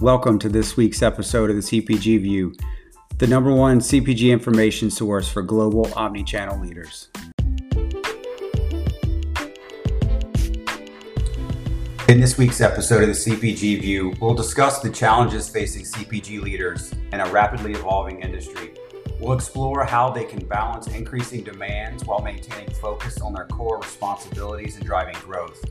Welcome to this week's episode of the CPG View, the number one CPG information source for global omnichannel leaders. In this week's episode of the CPG View, we'll discuss the challenges facing CPG leaders in a rapidly evolving industry. We'll explore how they can balance increasing demands while maintaining focus on their core responsibilities and driving growth.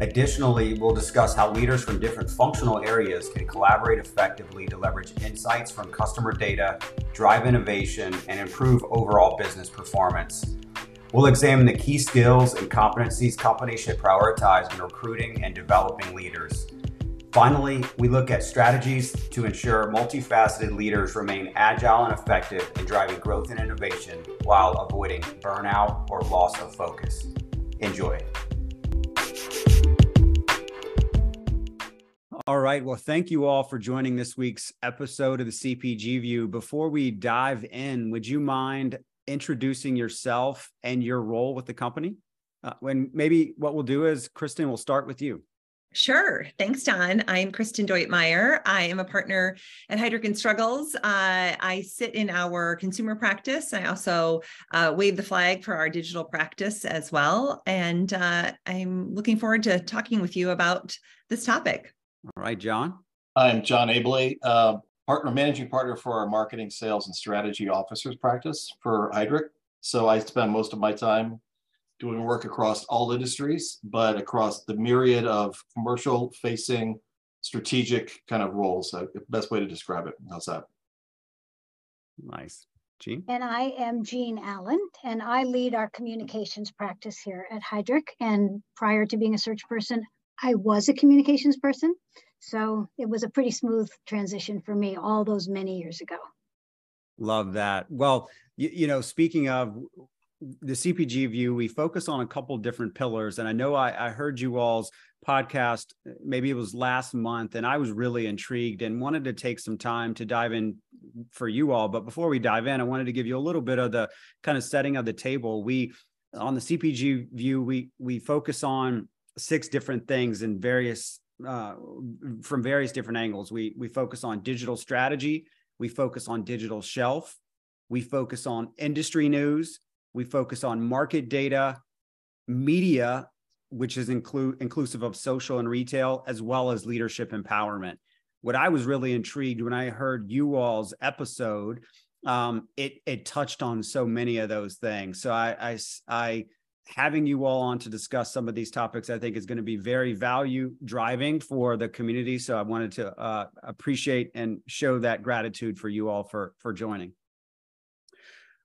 Additionally, we'll discuss how leaders from different functional areas can collaborate effectively to leverage insights from customer data, drive innovation, and improve overall business performance. We'll examine the key skills and competencies companies should prioritize in recruiting and developing leaders. Finally, we look at strategies to ensure multifaceted leaders remain agile and effective in driving growth and innovation while avoiding burnout or loss of focus. Enjoy. All right. Well, thank you all for joining this week's episode of the CPG View. Before we dive in, would you mind introducing yourself and your role with the company? Uh, when maybe what we'll do is, Kristin, we'll start with you. Sure. Thanks, Don. I'm Kristin Duetmeyer. I am a partner at Heidrick and Struggles. Uh, I sit in our consumer practice. I also uh, wave the flag for our digital practice as well. And uh, I'm looking forward to talking with you about this topic. All right, John. I'm John Abele, uh, partner, managing partner for our marketing, sales, and strategy officers practice for Heidrick. So I spend most of my time doing work across all industries, but across the myriad of commercial facing strategic kind of roles. So best way to describe it. How's that? Nice. Jean? And I am Jean Allen, and I lead our communications practice here at Heidrick. And prior to being a search person, I was a communications person. So it was a pretty smooth transition for me all those many years ago. Love that. Well, you, you know, speaking of the CPG view, we focus on a couple different pillars. And I know I, I heard you all's podcast, uh, maybe it was last month, and I was really intrigued and wanted to take some time to dive in for you all. But before we dive in, I wanted to give you a little bit of the kind of setting of the table. We on the CPG view, we we focus on six different things in various uh, from various different angles. We we focus on digital strategy, we focus on digital shelf, we focus on industry news, we focus on market data, media, which is include inclusive of social and retail, as well as leadership empowerment. What I was really intrigued when I heard you all's episode, um, it it touched on so many of those things. So I I, I having you all on to discuss some of these topics, I think is going to be very value driving for the community. So I wanted to uh, appreciate and show that gratitude for you all for for joining.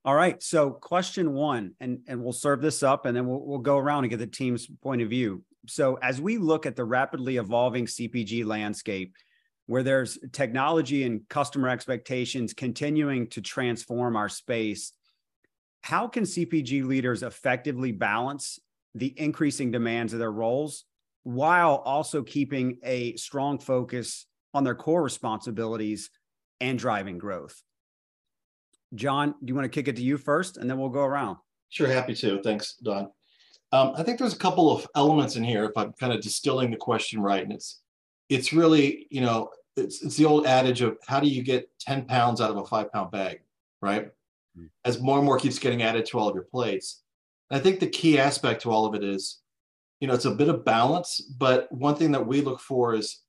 All right. So question one, and and we'll serve this up, and then we'll we'll go around and get the team's point of view. So as we look at the rapidly evolving CPG landscape, where there's technology and customer expectations continuing to transform our space how can CPG leaders effectively balance the increasing demands of their roles while also keeping a strong focus on their core responsibilities and driving growth? John, do you want to kick it to you first and then we'll go around? Sure, happy to. Thanks, Don. Um, I think there's a couple of elements in here if I'm kind of distilling the question right. And it's it's really, you know, it's it's the old adage of how do you get 10 pounds out of a five pound bag, right? As more and more keeps getting added to all of your plates. And I think the key aspect to all of it is, you know, it's a bit of balance, but one thing that we look for is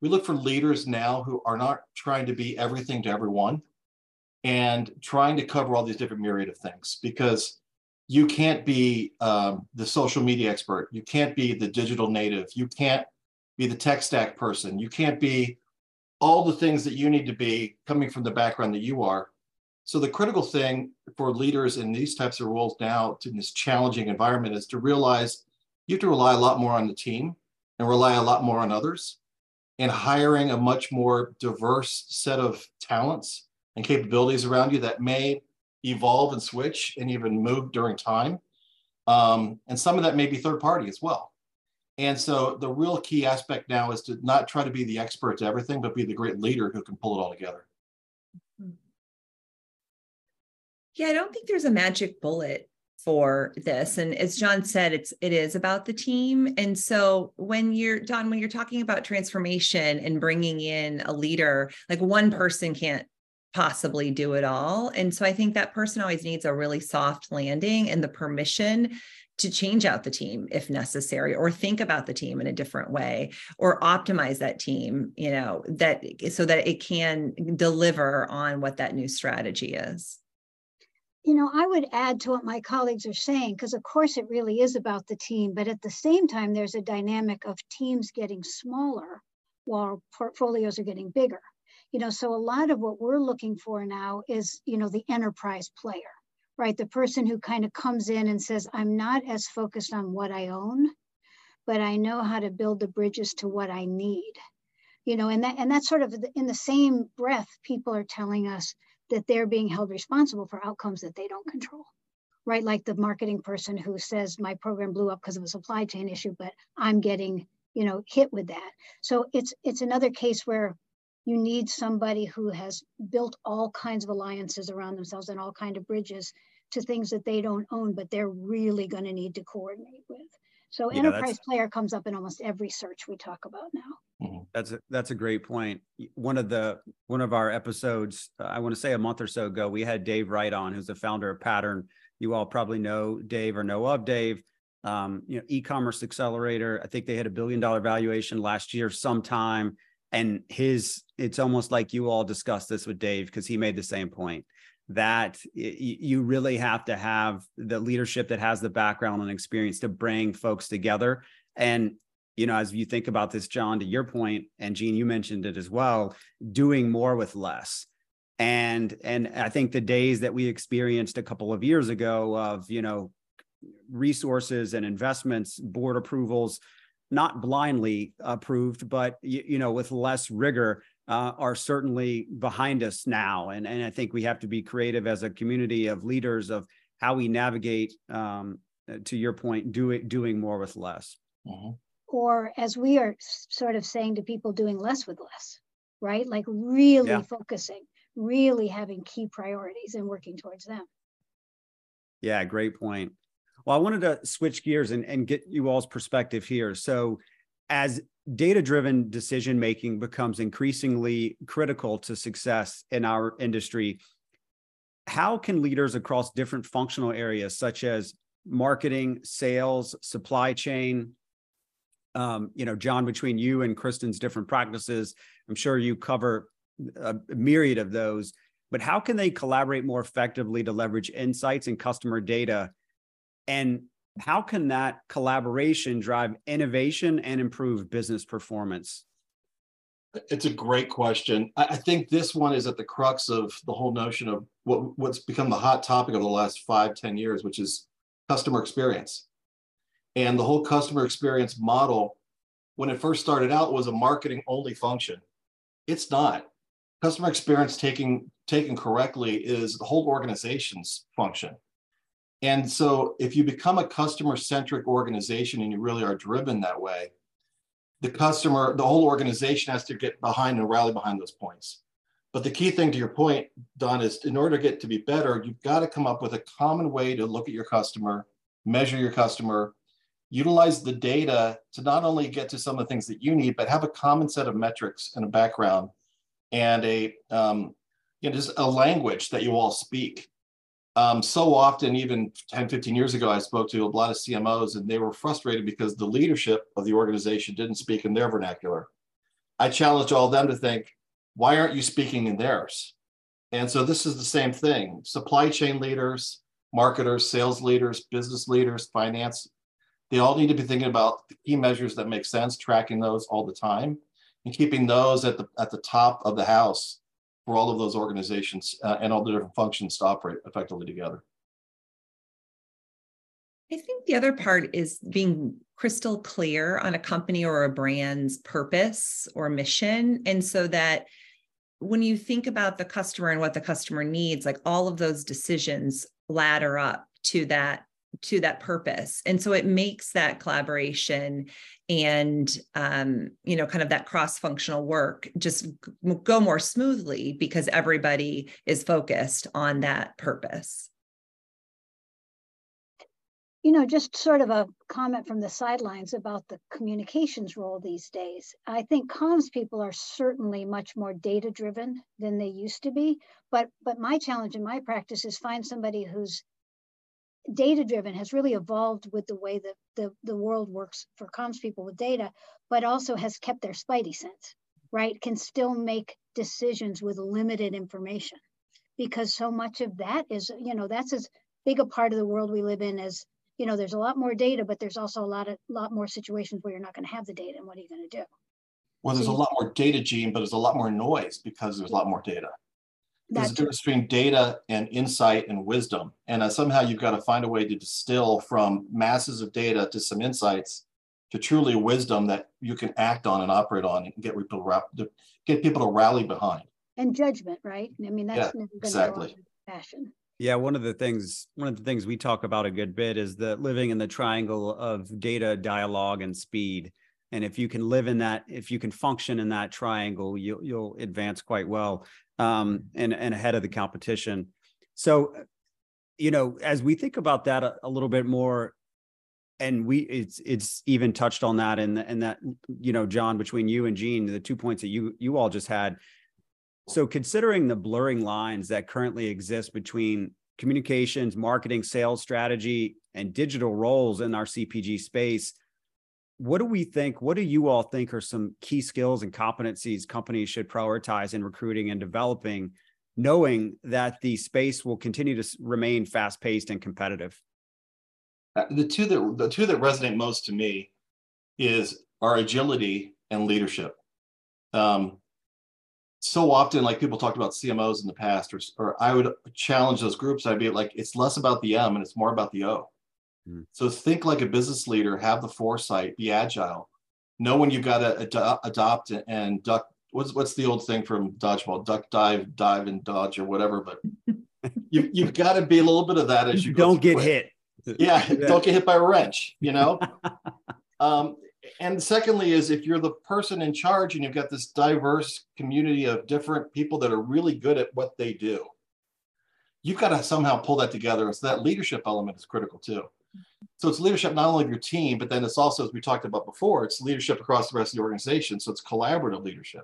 we look for leaders now who are not trying to be everything to everyone and trying to cover all these different myriad of things because you can't be um, the social media expert. You can't be the digital native. You can't be the tech stack person. You can't be all the things that you need to be coming from the background that you are so the critical thing for leaders in these types of roles now in this challenging environment is to realize you have to rely a lot more on the team and rely a lot more on others and hiring a much more diverse set of talents and capabilities around you that may evolve and switch and even move during time. Um, and some of that may be third party as well. And so the real key aspect now is to not try to be the expert to everything, but be the great leader who can pull it all together. Yeah, I don't think there's a magic bullet for this. And as john said it's it is about the team. And so when you're don when you're talking about transformation and bringing in a leader like one person can't possibly do it all. And so i think that person always needs a really soft landing and the permission to change out the team if necessary or think about the team in a different way or optimize that team you know that so that it can deliver on what that new strategy is you know, I would add to what my colleagues are saying, because of course it really is about the team, but at the same time, there's a dynamic of teams getting smaller while portfolios are getting bigger. You know, so a lot of what we're looking for now is, you know, the enterprise player, right? The person who kind of comes in and says, I'm not as focused on what I own, but I know how to build the bridges to what I need. You know, and that and that's sort of in the same breath, people are telling us that they're being held responsible for outcomes that they don't control right? Like the marketing person who says my program blew up because of a supply chain issue but i'm getting you know hit with that. So it's it's another case where you need somebody who has built all kinds of alliances around themselves and all kind of bridges to things that they don't own but they're really going to need to coordinate with. So yeah, enterprise player comes up in almost every search we talk about now Mm-hmm. That's a that's a great point. One of the one of our episodes, uh, I want to say a month or so ago, we had Dave Wright on, who's the founder of Pattern. You all probably know Dave or know of Dave. Um, you know, e-commerce accelerator. I think they had a billion dollar valuation last year sometime. And his, it's almost like you all discussed this with Dave because he made the same point that you really have to have the leadership that has the background and experience to bring folks together. And you know, as you think about this, John, to your point, and Jean, you mentioned it as well, doing more with less. And and I think the days that we experienced a couple of years ago of, you know, resources and investments, board approvals, not blindly approved, but you, you know, with less rigor, uh, are certainly behind us now. And and I think we have to be creative as a community of leaders of how we navigate. Um, to your point, doing doing more with less. Mm-hmm or as we are sort of saying to people doing less with less right? Like really yeah. focusing really having key priorities and working towards them. Yeah great point. Well i wanted to switch gears and, and get you all's perspective here. So as data driven decision making becomes increasingly critical to success in our industry how can leaders across different functional areas such as marketing sales supply chain um, you know, John, between you and Kristin's different practices, I'm sure you cover a myriad of those. But how can they collaborate more effectively to leverage insights and customer data? And how can that collaboration drive innovation and improve business performance? It's a great question. I think this one is at the crux of the whole notion of what, what's become the hot topic of the last five, ten years, which is customer experience. And the whole customer experience model, when it first started out, was a marketing only function. It's not. Customer experience taken, taken correctly is the whole organization's function. And so if you become a customer centric organization and you really are driven that way, the customer, the whole organization has to get behind and rally behind those points. But the key thing to your point, Don, is in order to get to be better, you've got to come up with a common way to look at your customer, measure your customer, utilize the data to not only get to some of the things that you need, but have a common set of metrics and a background and a um, you know, just a language that you all speak. Um, so often, even 10, 15 years ago, I spoke to a lot of CMOs and they were frustrated because the leadership of the organization didn't speak in their vernacular. I challenge all of them to think, why aren't you speaking in theirs? And so this is the same thing. Supply chain leaders, marketers, sales leaders, business leaders, finance they all need to be thinking about the key measures that make sense, tracking those all the time, and keeping those at the at the top of the house for all of those organizations uh, and all the different functions to operate effectively together. I think the other part is being crystal clear on a company or a brand's purpose or mission. And so that when you think about the customer and what the customer needs, like all of those decisions ladder up to that to that purpose and so it makes that collaboration and um, you know kind of that cross functional work just go more smoothly because everybody is focused on that purpose you know, just sort of a comment from the sidelines about the communications role these days. I think comms people are certainly much more data driven than they used to be. But but my challenge in my practice is find somebody who's data driven has really evolved with the way that the, the world works for comms people with data, but also has kept their spidey sense, right? Can still make decisions with limited information because so much of that is, you know, that's as big a part of the world we live in as you know, there's a lot more data, but there's also a lot of lot more situations where you're not going to have the data. And what are you going to do? Well, there's so a lot more data, Jean, but there's a lot more noise because there's a lot more data. There's a difference between data and insight and wisdom. And uh, somehow you've got to find a way to distill from masses of data to some insights to truly wisdom that you can act on and operate on and get people to get people to rally behind. And judgment, right? I mean, that's yeah, exactly. passion. Yeah, one of the things one of the things we talk about a good bit is the living in the triangle of data, dialogue, and speed. And if you can live in that, if you can function in that triangle, you'll you'll advance quite well um, and and ahead of the competition. So, you know, as we think about that a, a little bit more, and we it's it's even touched on that and and that you know, John, between you and Jean, the two points that you you all just had so, considering the blurring lines that currently exist between communications, marketing, sales strategy, and digital roles in our CPG space, what do we think? What do you all think are some key skills and competencies companies should prioritize in recruiting and developing, knowing that the space will continue to remain fast paced and competitive? Uh, the two that the two that resonate most to me is our agility and leadership. Um, so often like people talked about cmos in the past or, or i would challenge those groups i'd be like it's less about the m and it's more about the o mm. so think like a business leader have the foresight be agile. Know when you've got to ad- adopt and duck what's what's the old thing from dodgeball? Duck dive dive and dodge or whatever but you, you've got to be a little bit of that as you go. don't get hit. Yeah, yeah, don't get hit by a wrench you know? Um, and secondly is if you're the person in charge and you've got this diverse community of different people that are really good at what they do you've got to somehow pull that together. So that leadership element is critical too so it's leadership not only of your team but then it's also as we talked about before it's leadership across the rest of the organization so it's collaborative leadership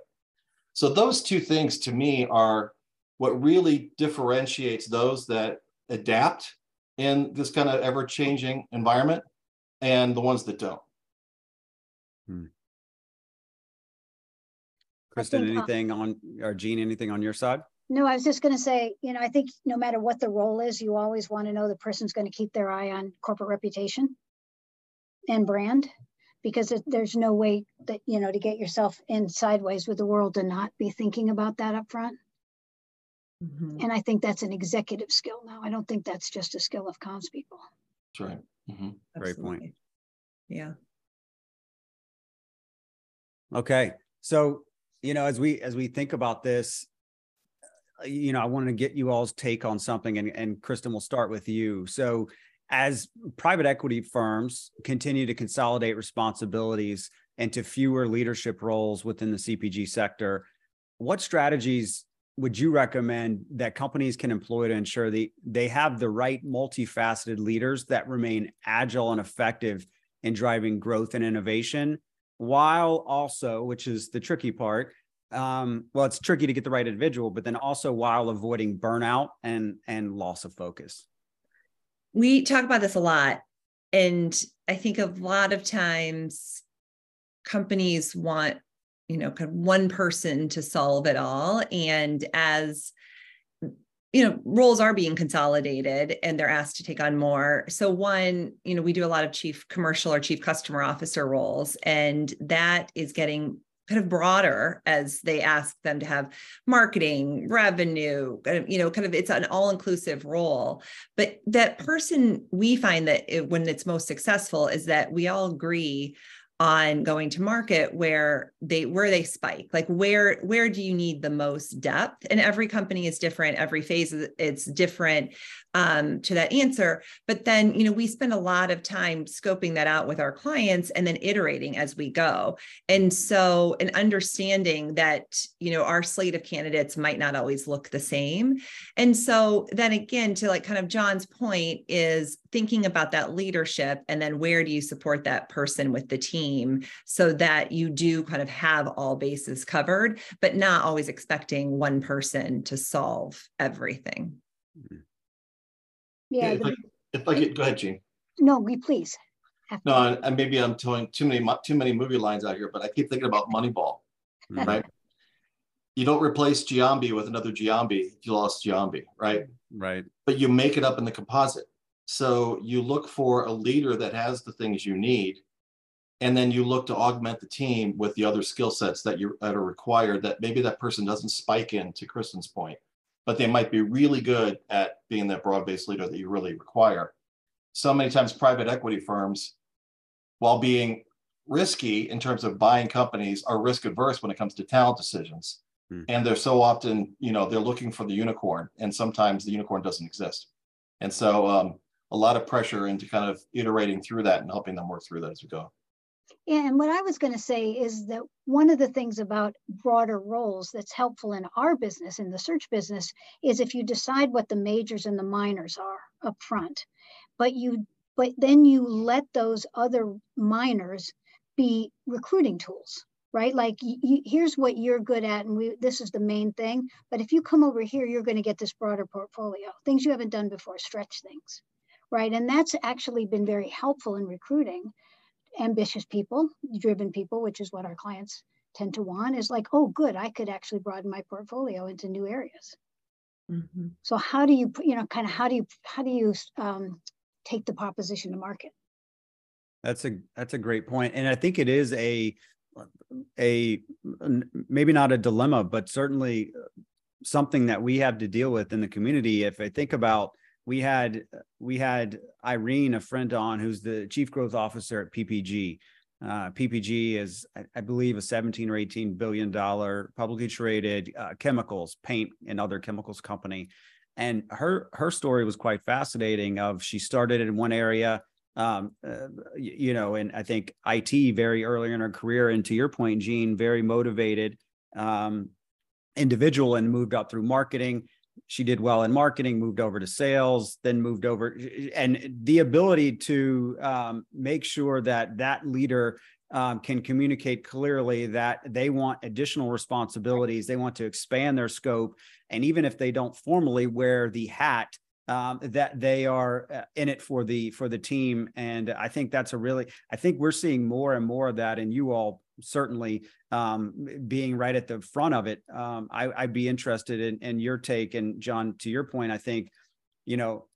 so those two things to me are what really differentiates those that adapt in this kind of ever changing environment and the ones that don't Hmm. Kristin, uh, anything on or Jean, anything on your side? No, I was just going to say, you know, I think no matter what the role is, you always want to know the person's going to keep their eye on corporate reputation and brand because it, there's no way that, you know, to get yourself in sideways with the world to not be thinking about that up front. Mm-hmm. And I think that's an executive skill now. I don't think that's just a skill of comms people. That's right. Mm-hmm. Great point. Yeah. Okay. So, you know, as we as we think about this, Uh, you know, I wanted to get you all's take on something and, and Kristin will start with you. So as private equity firms continue to consolidate responsibilities into fewer leadership roles within the CPG sector, what strategies would you recommend that companies can employ to ensure that they have the right multifaceted leaders that remain agile and effective in driving growth and innovation while also, which is the tricky part, um, well, it's tricky to get the right individual, but then also while avoiding burnout and and loss of focus. We talk about this a lot, and I think a lot of times companies want you know kind of one person to solve it all and as you know roles are being consolidated and they're asked to take on more so one you know we do a lot of chief commercial or chief customer officer roles and that is getting kind of broader as they ask them to have marketing revenue you know kind of it's an all-inclusive role. But that mm-hmm. person we find that it, when it's most successful is that we all agree on going to market where they where they spike like where where do you need the most depth? And every company is different every phase is, it's different um, to that answer. But then you know we spend a lot of time scoping that out with our clients and then iterating as we go. And so an understanding that you know our slate of candidates might not always look the same. And so then again to like kind of john's point is thinking about that leadership and then where do you support that person with the team so that you do kind of have all bases covered, but not always expecting one person to solve everything. Mm-hmm. Yeah. if, I, if I could go ahead, Jean. No, we please. No, and maybe I'm telling too many too many movie lines out here, but I keep thinking about Moneyball, mm-hmm. right? You don't replace Giambi with another Giambi if you lost Giambi, right? Right. But you make it up in the composite. So you look for a leader that has the things you need, and then you look to augment the team with the other skill sets that you that are required. That maybe that person doesn't spike in to Kristin's point, but they might be really good at being that broad-based leader that you really require so many times private equity firms, while being risky in terms of buying companies, are risk adverse when it comes to talent decisions. Hmm. And they're so often, you know, they're looking for the unicorn, and sometimes the unicorn doesn't exist. And so, um, a lot of pressure into kind of iterating through that and helping them work through that as we go. Yeah, and what I was going to say is that one of the things about broader roles that's helpful in our business, in the search business, is if you decide what the majors and the minors are up front but you but then you let those other minors be recruiting tools right like you, here's what you're good at and we this is the main thing but if you come over here you're going to get this broader portfolio things you haven't done before stretch things right and that's actually been very helpful in recruiting ambitious people driven people which is what our clients tend to want is like oh good i could actually broaden my portfolio into new areas mm-hmm. so how do you you know kind of how do you how do you um, take the proposition to market. That's a that's a great point, and I think it is a a maybe not a dilemma, but certainly something that we have to deal with in the community. If I think about we had we had Irene, a friend on, who's the chief growth officer at PPG. Uh, PPG is, I, I, believe, a 17 or 18 billion dollar publicly traded uh, chemicals, paint, and other chemicals company and her her story was quite fascinating of she started in one area um, uh, you know and i think it very early in her career and to your point jean very motivated um, individual and moved up through marketing she did well in marketing moved over to sales then moved over and the ability to um, make sure that that leader um, can communicate clearly that they want additional responsibilities they want to expand their scope and even if they don't formally wear the hat um, that they are uh, in it for the for the team. And i think that's a really i think we're seeing more and more of that and you all certainly um, being right at the front of it um, I, would be interested in, in your take. And john to your point i think you know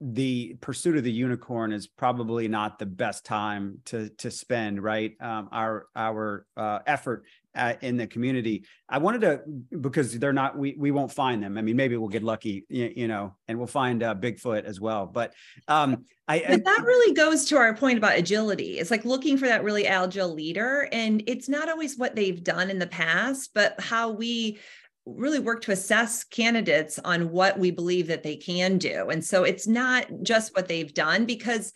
the pursuit of the unicorn is probably not the best time to to spend right? Um, our our uh, effort at, in the community. I wanted to because they're not we we won't find them. I mean maybe we'll get lucky you, you know and we'll find uh, bigfoot as well. But um I, but that really goes to our point about agility. It's like looking for that really agile leader and it's not always what they've done in the past but how we really work to assess candidates on what we believe that they can do. And so it's not just what they've done because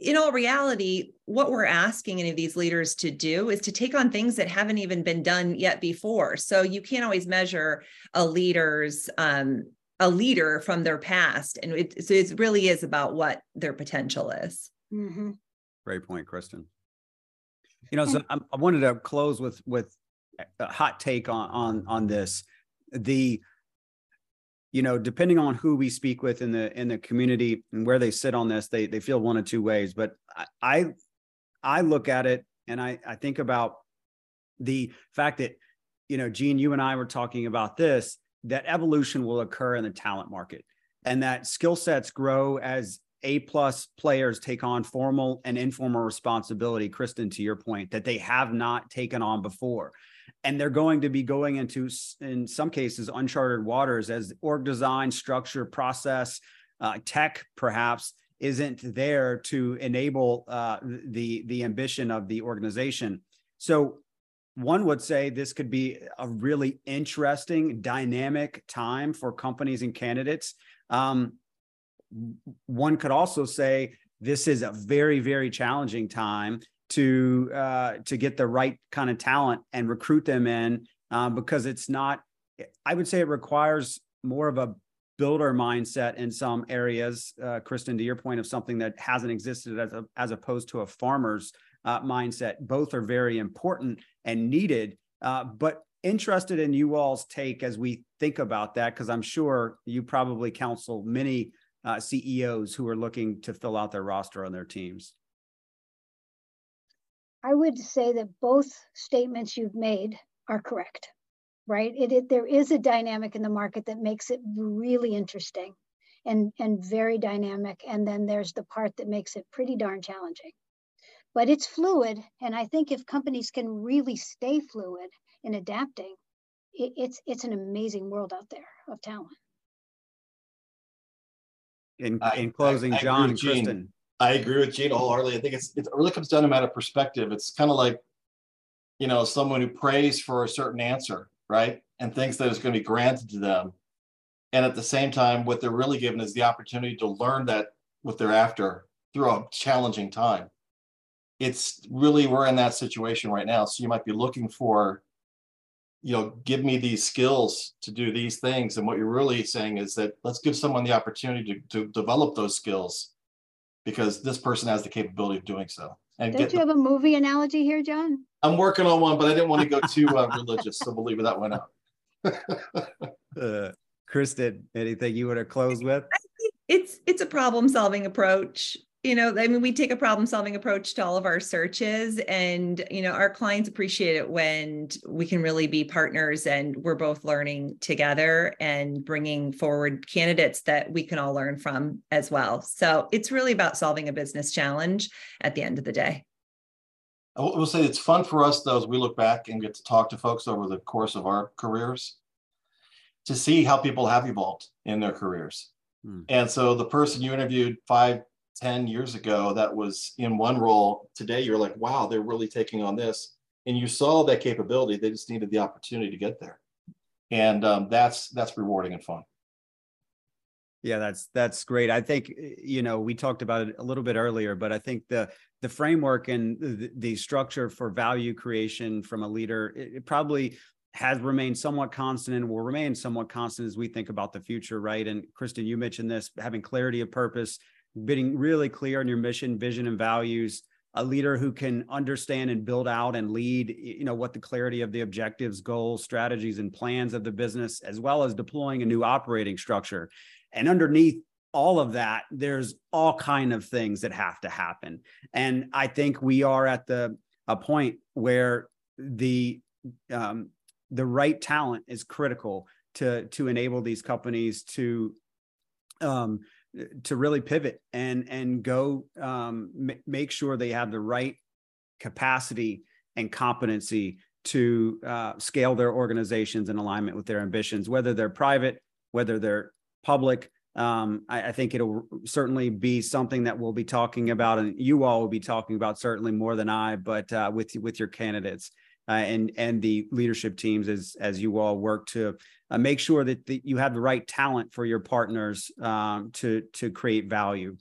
in all reality, what we're asking any of these leaders to do is to take on things that haven't even been done yet before. So you can't always measure a leader's um, a leader from their past, and it, so it really is about what their potential is. Mm-hmm. Great point, Kristin. You know, so I, I wanted to close with with a hot take on on on this. The you know, depending on who we speak with in the in the community and where they sit on this, they they feel one of two ways. But I I look at it and I I think about the fact that you know, jean you and I were talking about this that evolution will occur in the talent market and that skill sets grow as a plus players take on formal and informal responsibility kristin to your point that they have not taken on before and they're going to be going into in some cases uncharted waters as org design structure process uh, tech perhaps isn't there to enable uh, the the ambition of the organization. So one would say this could be a really interesting dynamic time for companies and candidates. Um, one could also say this is a very very challenging time to uh, to get the right kind of talent and recruit them in um, because it's not. I would say it requires more of a builder mindset in some areas. Uh, Kristin, to your point of something that hasn't existed as a, as opposed to a farmer's uh, mindset, both are very important and needed. Uh, but interested in you all's take as we think about that, because I'm sure you probably counsel many uh, CEOs who are looking to fill out their roster on their teams. I would say that both statements you've made are correct, right? It, it, there is a dynamic in the market that makes it really interesting and, and very dynamic. And then there's the part that makes it pretty darn challenging. But it's fluid. And I think if companies can really stay fluid in adapting, it, it's, it's an amazing world out there of talent. In, in closing, I, I John and Kristin. I agree with Gina wholeheartedly. I think it's it really comes down to matter of perspective. It's kind of like, you know, someone who prays for a certain answer, right? And thinks that it's going to be granted to them. And at the same time, what they're really given is the opportunity to learn that what they're after through a challenging time. It's really we're in that situation right now. So you might be looking for, you know, give me these skills to do these things. And what you're really saying is that let's give someone the opportunity to, to develop those skills because this person has the capability of doing so. And Don't you have a movie analogy here, John? I'm working on one, but I didn't want to go too uh, religious, so we'll leave that one out. uh, Kristin, anything you want to close with? It's it's a problem solving approach you know i mean we take a problem solving approach to all of our searches and you know our clients appreciate it when we can really be partners and we're both learning together and bringing forward candidates that we can all learn from as well. So it's really about solving a business challenge at the end of the day. I will say it's fun for us though as we look back and get to talk to folks over the course of our careers to see how people have evolved in their careers. Hmm. and so the person you interviewed five 10 years ago that was in one role. Today you're like wow they're really taking on this. And you saw that capability they just needed the opportunity to get there. And um, that's that's rewarding and fun. Yeah that's that's great. I think you know we talked about it a little bit earlier but i think the the framework and the, the structure for value creation from a leader it, it probably has remained somewhat constant and will remain somewhat constant as we think about the future right? And kristin you mentioned this having clarity of purpose being really clear on your mission, vision, and values. A leader who can understand and build out and lead, you know, what the clarity of the objectives, goals, strategies, and plans of the business, as well as deploying a new operating structure. And underneath all of that, there's all kind of things that have to happen. And I think we are at the a point where the um, the right talent is critical to to enable these companies to um, to really pivot and and go um, m- make sure they have the right capacity and competency to uh, scale their organizations in alignment with their ambitions, whether they're private, whether they're public. Um, I, I, think it'll certainly be something that we'll be talking about, and you all will be talking about certainly more than I. But uh, with with your candidates uh, and and the leadership teams as as you all work to uh, make sure that the, you have the right talent for your partners um, to to create value.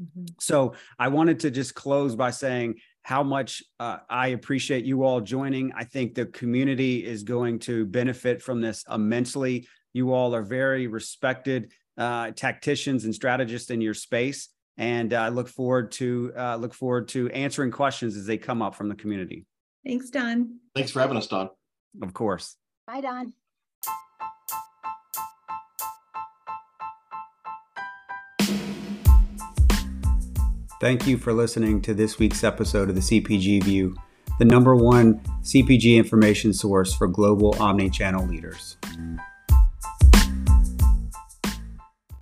Mm-hmm. So I wanted to just close by saying how much uh, I appreciate you all joining. I think the community is going to benefit from this immensely. You all are very respected uh, tacticians and strategists in your space, and I look forward to uh, look forward to answering questions as they come up from the community. Thanks, Don. Thanks for having us, Don. Of course. Bye, Don. Thank you for listening to this week's episode of the CPG View, the number one CPG information source for global omni channel leaders.